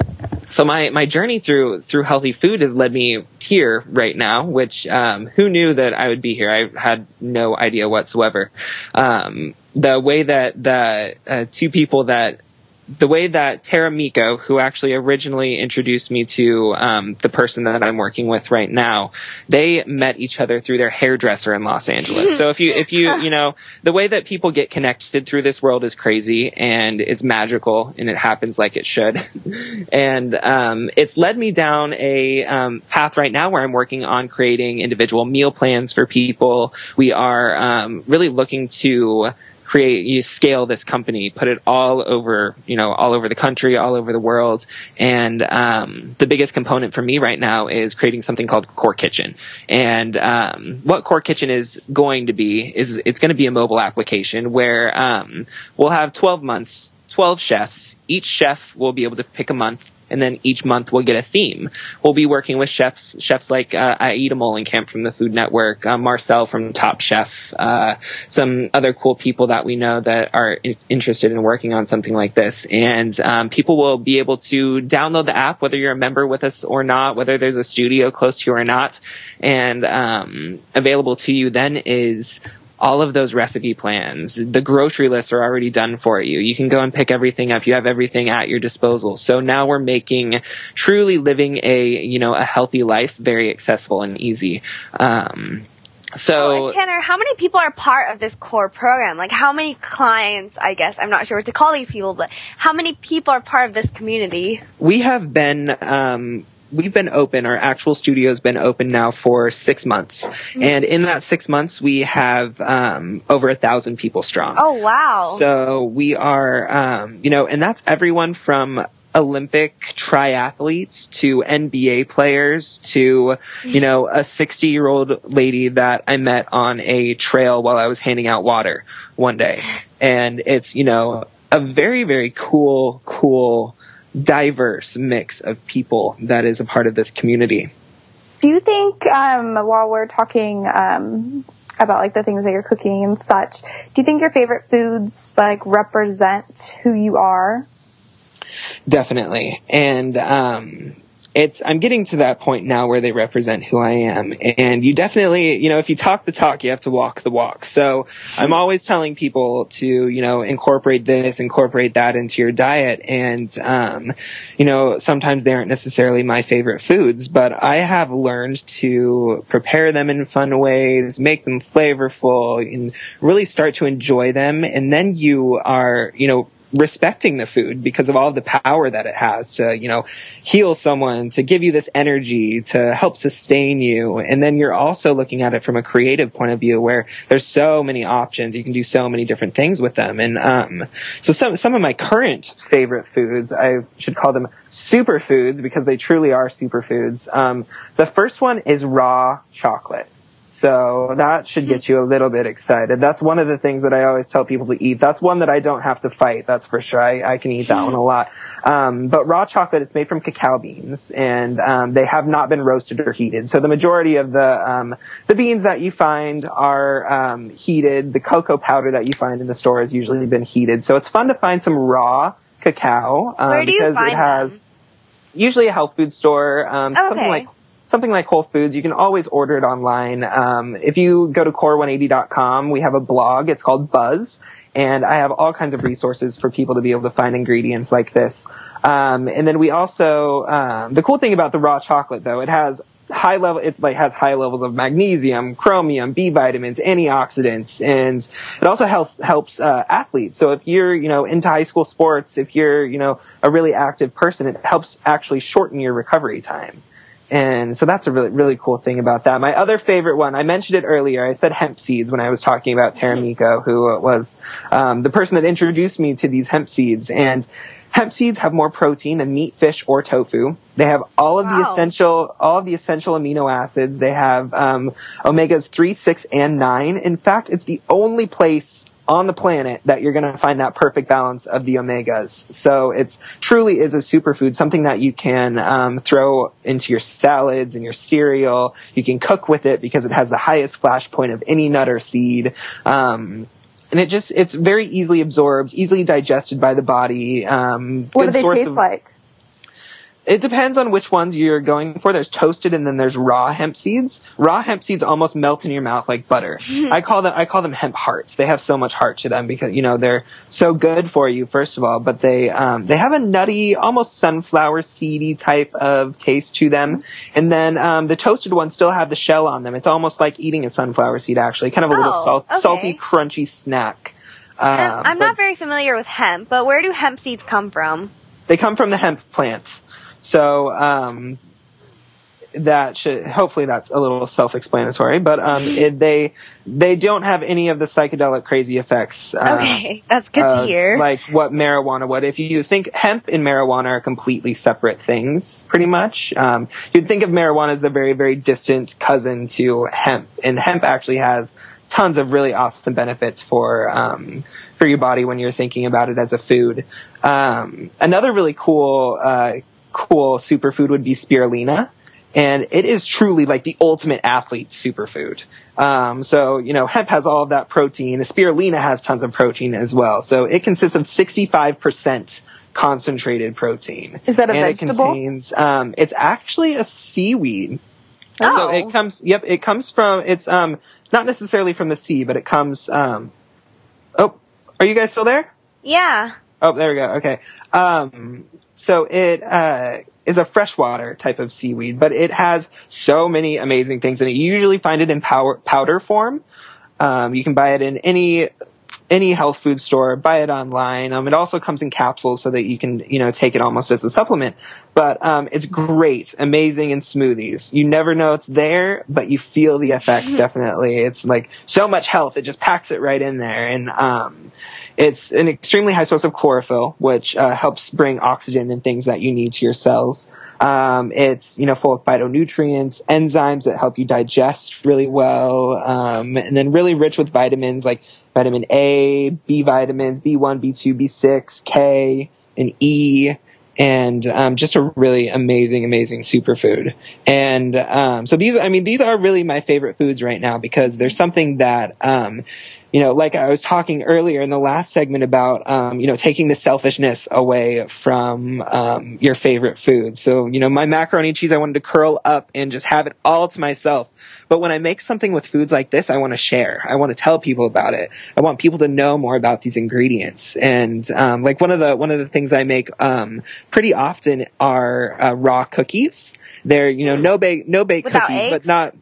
so my my journey through through healthy food has led me here right now, which. Um, who knew that I would be here? I had no idea whatsoever. Um, the way that the uh, two people that the way that Tara Miko, who actually originally introduced me to um, the person that I'm working with right now, they met each other through their hairdresser in Los Angeles. so if you if you you know the way that people get connected through this world is crazy and it's magical and it happens like it should, (laughs) and um, it's led me down a um, path right now where I'm working on creating individual meal plans for people. We are um, really looking to create you scale this company put it all over you know all over the country all over the world. And um, the biggest component for me right now is creating something called core kitchen. And um, what core kitchen is going to be is it's going to be a mobile application where um, we'll have 12 months 12 chefs. Each chef will be able to pick a month and then each month we'll get a theme. We'll be working with chefs, chefs like uh, Aida Mollenkamp from the Food Network, uh, Marcel from Top Chef, uh, some other cool people that we know that are in- interested in working on something like this. And um, people will be able to download the app, whether you're a member with us or not, whether there's a studio close to you or not. And um, available to you then is all of those recipe plans. The grocery lists are already done for you. You can go and pick everything up. You have everything at your disposal. So now we're making truly living a, you know, a healthy life very accessible and easy. Um, so Oh, Tanner, how many people are part of this core program? Like, how many clients? I guess I'm not sure what to call these people, but how many people are part of this community? we have been um, we've been open our actual studio's been open now for six months and in that six months we have um, over a thousand people strong Oh wow! so we are um, you know and that's everyone from Olympic triathletes to NBA players to, you know, a 60 year old lady that I met on a trail while I was handing out water one day. And it's, you know, a very, very cool, cool, diverse mix of people that is a part of this community. Do you think, um, while we're talking um, about like the things that you're cooking and such, do you think your favorite foods like represent who you are? Definitely. And um, it's I'm getting to that point now where they represent who I am, and you definitely, you know, if you talk the talk, you have to walk the walk. So I'm always telling people to, you know, incorporate this, incorporate that into your diet, and um, you know, sometimes they aren't necessarily my favorite foods, but I have learned to prepare them in fun ways, make them flavorful, and really start to enjoy them, and then you are, you know respecting the food because of all the power that it has to, you know, heal someone, to give you this energy, to help sustain you. And then you're also looking at it from a creative point of view where there's so many options. You can do so many different things with them. And, um, so some, some of my current favorite foods, I should call them superfoods because they truly are superfoods. Um, the first one is raw chocolate. So that should get you a little bit excited. That's one of the things that I always tell people to eat. That's one that I don't have to fight. That's for sure. I, I can eat that one a lot. Um, but raw chocolate, it's made from cacao beans, and um, they have not been roasted or heated. So the majority of the um, the beans that you find are um, heated. The cocoa powder that you find in the store has usually been heated. So it's fun to find some raw cacao um, Where do you because find it has them? usually a health food store, um, Oh, something like something like Whole Foods. You can always order it online. Um, if you go to kor180.com, we have a blog. It's called Buzz. And I have all kinds of resources for people to be able to find ingredients like this. Um, and then we also, um, the cool thing about the raw chocolate though, it has high level, it's like has high levels of magnesium, chromium, B vitamins, antioxidants, and it also helps, helps, uh, athletes. So if you're, you know, into high school sports, if you're, you know, a really active person, it helps actually shorten your recovery time. And so that's a really, really cool thing about that. My other favorite one, I mentioned it earlier. I said hemp seeds when I was talking about Taramiko, who was um, the person that introduced me to these hemp seeds. And hemp seeds have more protein than meat, fish, or tofu. They have all of the essential, all of the essential amino acids. They have um, omegas three, six, and nine. In fact, it's the only place on the planet that you're going to find that perfect balance of the omegas. So it's truly is a superfood, something that you can um, throw into your salads and your cereal. You can cook with it because it has the highest flash point of any nut or seed. Um, and it just, it's very easily absorbed, easily digested by the body. Um, What do they taste of- like? It depends on which ones you're going for. There's toasted and then there's raw hemp seeds. Raw hemp seeds almost melt in your mouth like butter. (laughs) I call them I call them hemp hearts. They have so much heart to them because you know they're so good for you first of all, but they um, they have a nutty, almost sunflower seedy type of taste to them. And then um, the toasted ones still have the shell on them. It's almost like eating a sunflower seed actually, kind of a little Oh, salt, okay. salty, crunchy snack. I'm, Um, I'm but- not very familiar with hemp, but where do hemp seeds come from? they come from the hemp plant. So um, that should hopefully that's a little self-explanatory. But um, (laughs) it, they they don't have any of the psychedelic crazy effects. Uh, Okay, that's good to hear. Like what marijuana would. If you think hemp and marijuana are completely separate things, pretty much, um, you'd think of marijuana as the very, very distant cousin to hemp. And hemp actually has tons of really awesome benefits for um, for your body when you're thinking about it as a food. Um, another really cool uh, cool superfood would be spirulina. And it is truly like the ultimate athlete superfood. Um, so, you know, hemp has all of that protein. The spirulina has tons of protein as well. So it consists of 65% concentrated protein. Is that a and vegetable? It contains, um, it's actually a seaweed. Oh. So it comes, yep, it comes from, it's, um, not necessarily from the sea, but it comes, um, oh, are you guys still there? yeah. Oh, there we go. Okay. Um, so it uh, is a freshwater type of seaweed, but it has so many amazing things and. You usually find it in power, powder form. Um, you can buy it in any any health food store. Buy it online. Um, it also comes in capsules so that you can you know take it almost as a supplement. But um, it's great, amazing in smoothies. You never know it's there, but you feel the effects definitely. It's like so much health. It just packs it right in there, and um, it's an extremely high source of chlorophyll, which uh, helps bring oxygen and things that you need to your cells. Um, it's you know full of phytonutrients, enzymes that help you digest really well, um, and then really rich with vitamins like vitamin A, B vitamins, B1, B2, B6, K, and E, and um, just a really amazing, amazing superfood. And um, so these, I mean, these are really my favorite foods right now because there's something that um, you know, like I was talking earlier in the last segment about, um, you know, taking the selfishness away from um, your favorite food. So, you know, my macaroni and cheese, I wanted to curl up and just have it all to myself. But when I make something with foods like this, I want to share. I want to tell people about it. I want people to know more about these ingredients. And um, like one of the one of the things I make um, pretty often are uh, raw cookies. They're you know no bake no bake Without cookies, eggs? but not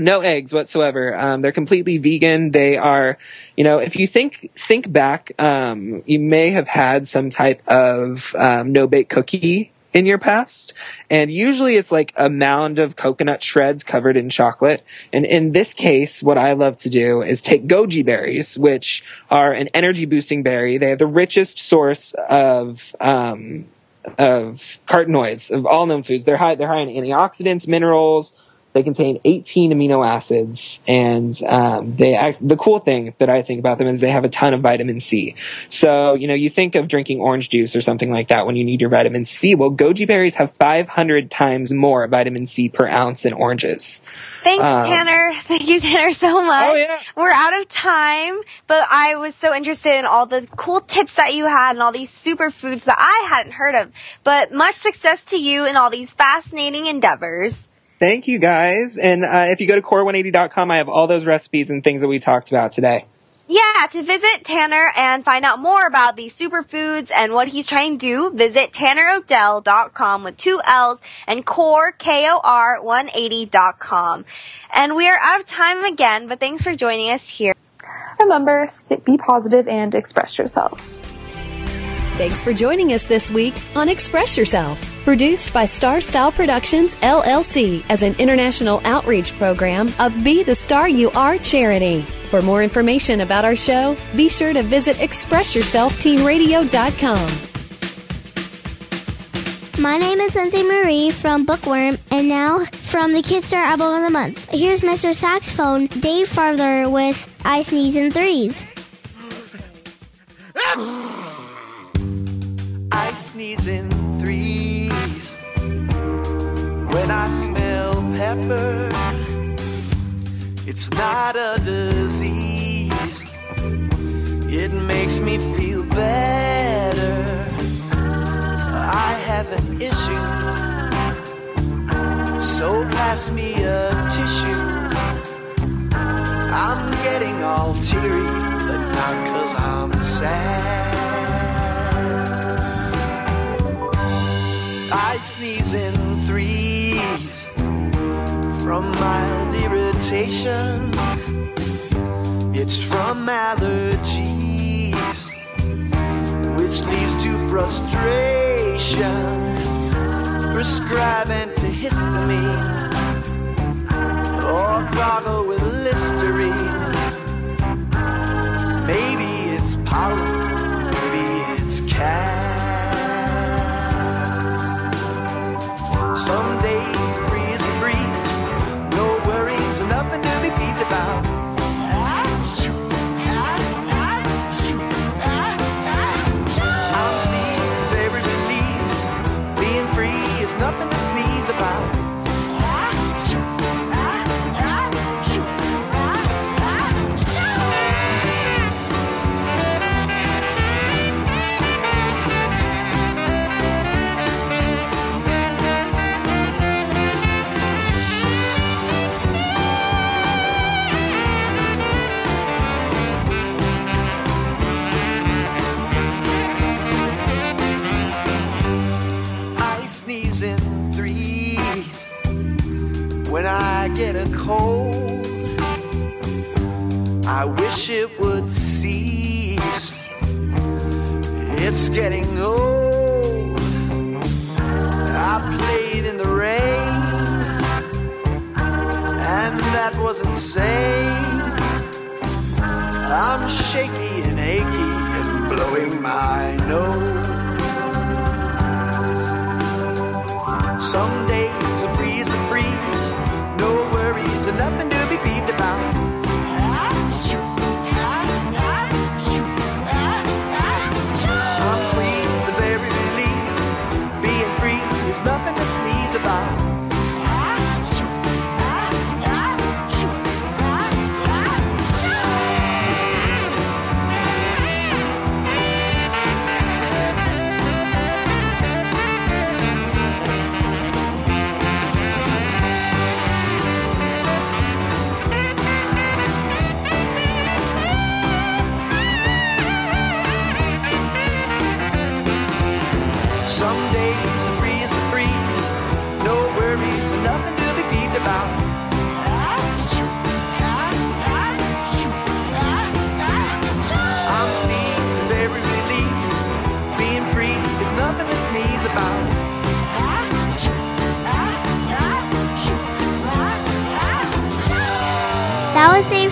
no eggs whatsoever. Um, they're completely vegan. They are, you know, if you think think back, um, you may have had some type of um, no bake cookie in your past, and usually it's like a mound of coconut shreds covered in chocolate. And in this case, what I love to do is take goji berries, which are an energy boosting berry. They have the richest source of um, of carotenoids of all known foods. They're high. They're high in antioxidants, minerals. They contain 18 amino acids, and um, they act, the cool thing that I think about them is they have a ton of vitamin C. So you know, you think of drinking orange juice or something like that when you need your vitamin C. Well, goji berries have 500 times more vitamin C per ounce than oranges. Thanks, Um, Tanner. (laughs) Thank you, Tanner, so much. Oh, yeah. We're out of time, but I was so interested in all the cool tips that you had and all these superfoods that I hadn't heard of. But much success to you in all these fascinating endeavors. Thank you guys, and uh, if you go to kor180.com, I have all those recipes and things that we talked about today. Yeah, to visit Tanner and find out more about these superfoods and what he's trying to do, visit tannerodell.com with two L's and core, K-O-R 180.com. And we are out of time again, but thanks for joining us here. Remember, st- be positive and express yourself. Thanks for joining us this week on Express Yourself, produced by Star Style Productions LLC as an international outreach program of Be the Star You Are charity. For more information about our show, be sure to visit expressyourselfteenradio.com. My name is Lindsay Marie from Bookworm, and now from the Kid Star Album of the Month. Here's Mr. Saxophone Dave Farther with I Sneeze in Threes. (laughs) I sneeze in threes when I smell pepper. It's not a disease, it makes me feel better. I have an issue, so pass me a tissue. I'm getting all teary, but not cause I'm sad. I sneeze in threes from mild irritation. It's from allergies, which leads to frustration. Prescribe antihistamine or gargle with Listerine. Maybe it's pollen, maybe it's cats. Some days freeze and breeze, no worries, nothing to be peeved about. Free nothing to sneeze about. Sneeze in threes when I get a cold. I wish it would cease. It's getting old. I played in the rain, and that was insane. I'm shaky and achy and blowing my nose. Some days I freeze the freeze, no worries and nothing to be peeved about. I'm pleased, the very relief, being free is nothing to sneeze about.